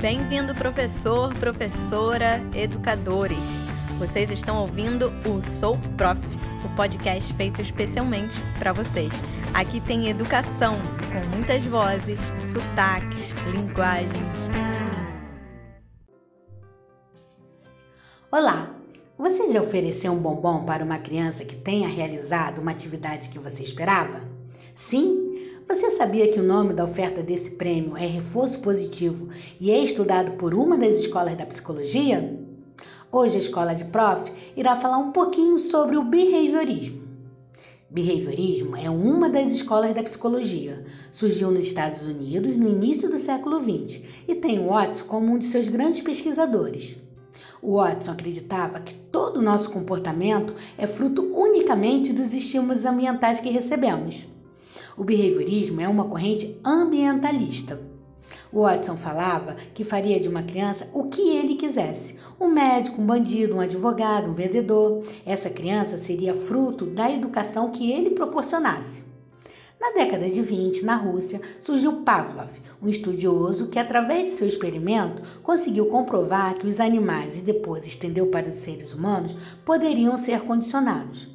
Bem-vindo, professor, professora, educadores. Vocês estão ouvindo o Sou Prof, o podcast feito especialmente para vocês. Aqui tem educação, com muitas vozes, sotaques, linguagens. Olá! Você já ofereceu um bombom para uma criança que tenha realizado uma atividade que você esperava? Sim? Você sabia que o nome da oferta desse prêmio é reforço positivo e é estudado por uma das escolas da psicologia? Hoje a escola de prof irá falar um pouquinho sobre o behaviorismo. Behaviorismo é uma das escolas da psicologia. Surgiu nos Estados Unidos no início do século XX e tem Watson como um de seus grandes pesquisadores. O Watson acreditava que todo o nosso comportamento é fruto unicamente dos estímulos ambientais que recebemos. O behaviorismo é uma corrente ambientalista. O Watson falava que faria de uma criança o que ele quisesse: um médico, um bandido, um advogado, um vendedor. Essa criança seria fruto da educação que ele proporcionasse. Na década de 20, na Rússia, surgiu Pavlov, um estudioso que, através de seu experimento, conseguiu comprovar que os animais e depois estendeu para os seres humanos poderiam ser condicionados.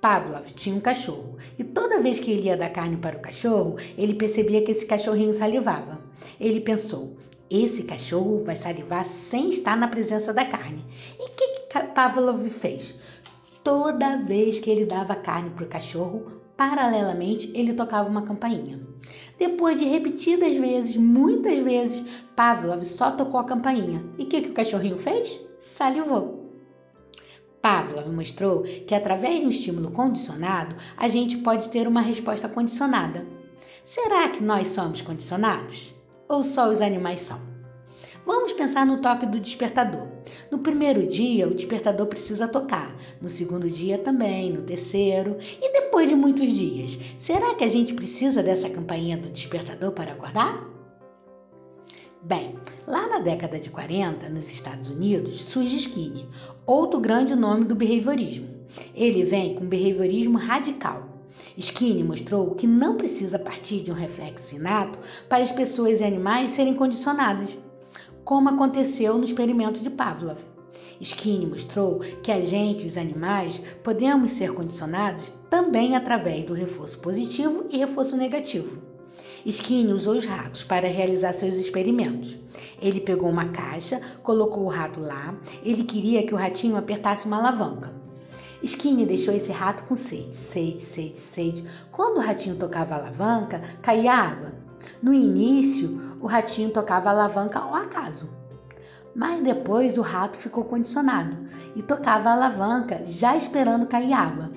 Pavlov tinha um cachorro e toda vez que ele ia dar carne para o cachorro, ele percebia que esse cachorrinho salivava. Ele pensou: esse cachorro vai salivar sem estar na presença da carne. E o que, que Pavlov fez? Toda vez que ele dava carne para o cachorro, paralelamente ele tocava uma campainha. Depois de repetidas vezes, muitas vezes, Pavlov só tocou a campainha. E o que, que o cachorrinho fez? Salivou. Pavlov mostrou que através de um estímulo condicionado, a gente pode ter uma resposta condicionada. Será que nós somos condicionados? Ou só os animais são? Vamos pensar no toque do despertador. No primeiro dia, o despertador precisa tocar, no segundo dia também, no terceiro e depois de muitos dias. Será que a gente precisa dessa campainha do despertador para acordar? Bem, na década de 40, nos Estados Unidos, surge Skinner, outro grande nome do behaviorismo. Ele vem com behaviorismo radical. Skinner mostrou que não precisa partir de um reflexo inato para as pessoas e animais serem condicionadas, como aconteceu no experimento de Pavlov. Skinner mostrou que a gente e os animais podemos ser condicionados também através do reforço positivo e reforço negativo. Skinner usou os ratos para realizar seus experimentos. Ele pegou uma caixa, colocou o rato lá. Ele queria que o ratinho apertasse uma alavanca. Skinner deixou esse rato com sede, sede, sede, sede. Quando o ratinho tocava a alavanca, caía água. No início, o ratinho tocava a alavanca ao acaso. Mas depois o rato ficou condicionado e tocava a alavanca, já esperando cair água.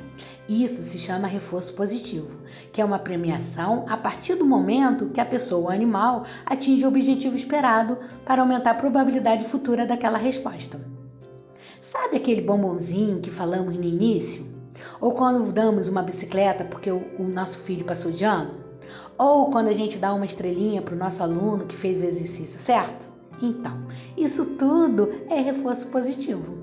Isso se chama reforço positivo, que é uma premiação a partir do momento que a pessoa ou animal atinge o objetivo esperado para aumentar a probabilidade futura daquela resposta. Sabe aquele bombonzinho que falamos no início? Ou quando damos uma bicicleta porque o, o nosso filho passou de ano? Ou quando a gente dá uma estrelinha para o nosso aluno que fez o exercício certo? Então, isso tudo é reforço positivo.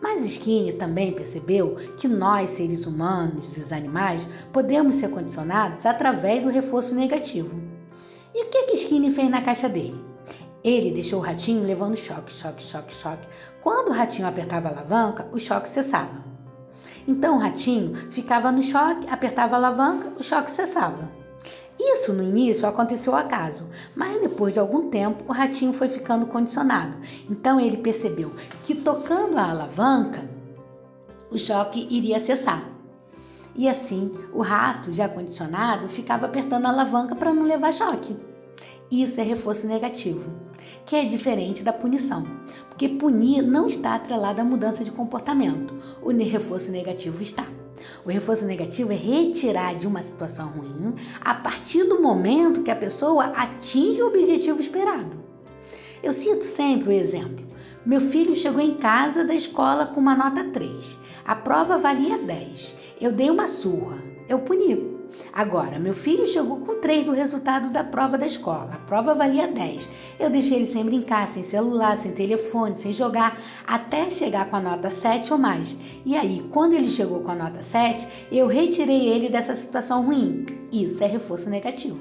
Mas Skinner também percebeu que nós, seres humanos e os animais, podemos ser condicionados através do reforço negativo. E o que, que Skinner fez na caixa dele? Ele deixou o ratinho levando choque, choque, choque, choque. Quando o ratinho apertava a alavanca, o choque cessava. Então o ratinho ficava no choque, apertava a alavanca, o choque cessava. Isso no início aconteceu acaso, mas depois de algum tempo o ratinho foi ficando condicionado. Então ele percebeu que tocando a alavanca, o choque iria cessar. E assim, o rato, já condicionado, ficava apertando a alavanca para não levar choque. Isso é reforço negativo, que é diferente da punição, porque punir não está atrelado à mudança de comportamento, o reforço negativo está. O reforço negativo é retirar de uma situação ruim a partir do momento que a pessoa atinge o objetivo esperado. Eu cito sempre o exemplo. Meu filho chegou em casa da escola com uma nota 3. A prova valia 10. Eu dei uma surra. Eu puni. Agora, meu filho chegou com 3 do resultado da prova da escola. A prova valia 10. Eu deixei ele sem brincar, sem celular, sem telefone, sem jogar, até chegar com a nota 7 ou mais. E aí, quando ele chegou com a nota 7, eu retirei ele dessa situação ruim. Isso é reforço negativo.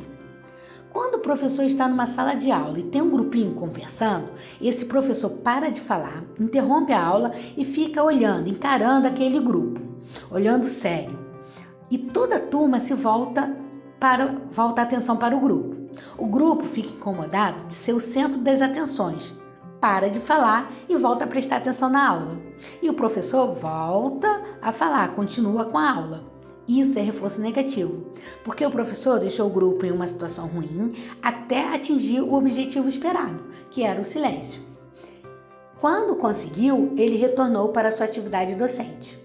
Quando o professor está numa sala de aula e tem um grupinho conversando, esse professor para de falar, interrompe a aula e fica olhando, encarando aquele grupo, olhando sério. E toda a turma se volta para volta a atenção para o grupo. O grupo fica incomodado de ser o centro das atenções. Para de falar e volta a prestar atenção na aula. E o professor volta a falar, continua com a aula. Isso é reforço negativo, porque o professor deixou o grupo em uma situação ruim até atingir o objetivo esperado, que era o silêncio. Quando conseguiu, ele retornou para sua atividade docente.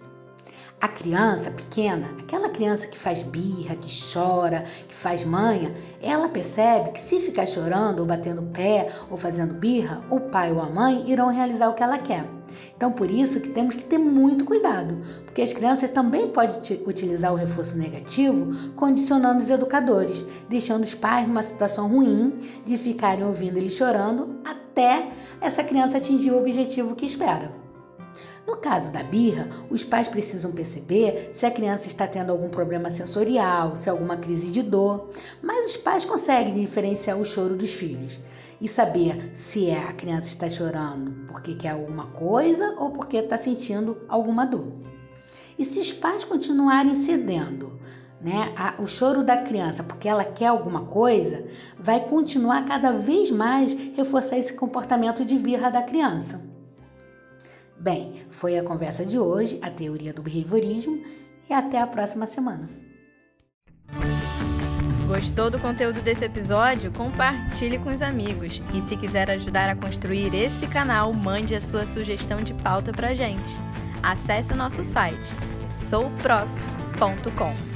A criança pequena, aquela criança que faz birra, que chora, que faz manha, ela percebe que se ficar chorando ou batendo pé ou fazendo birra, o pai ou a mãe irão realizar o que ela quer. Então, por isso que temos que ter muito cuidado, porque as crianças também podem utilizar o reforço negativo condicionando os educadores, deixando os pais numa situação ruim de ficarem ouvindo ele chorando até essa criança atingir o objetivo que espera. No caso da birra, os pais precisam perceber se a criança está tendo algum problema sensorial, se alguma crise de dor, mas os pais conseguem diferenciar o choro dos filhos e saber se é a criança está chorando porque quer alguma coisa ou porque está sentindo alguma dor. E se os pais continuarem cedendo né, a, o choro da criança porque ela quer alguma coisa, vai continuar cada vez mais reforçar esse comportamento de birra da criança. Bem, foi a conversa de hoje, a teoria do behaviorismo, e até a próxima semana. Gostou do conteúdo desse episódio? Compartilhe com os amigos. E se quiser ajudar a construir esse canal, mande a sua sugestão de pauta pra gente. Acesse o nosso site souprof.com.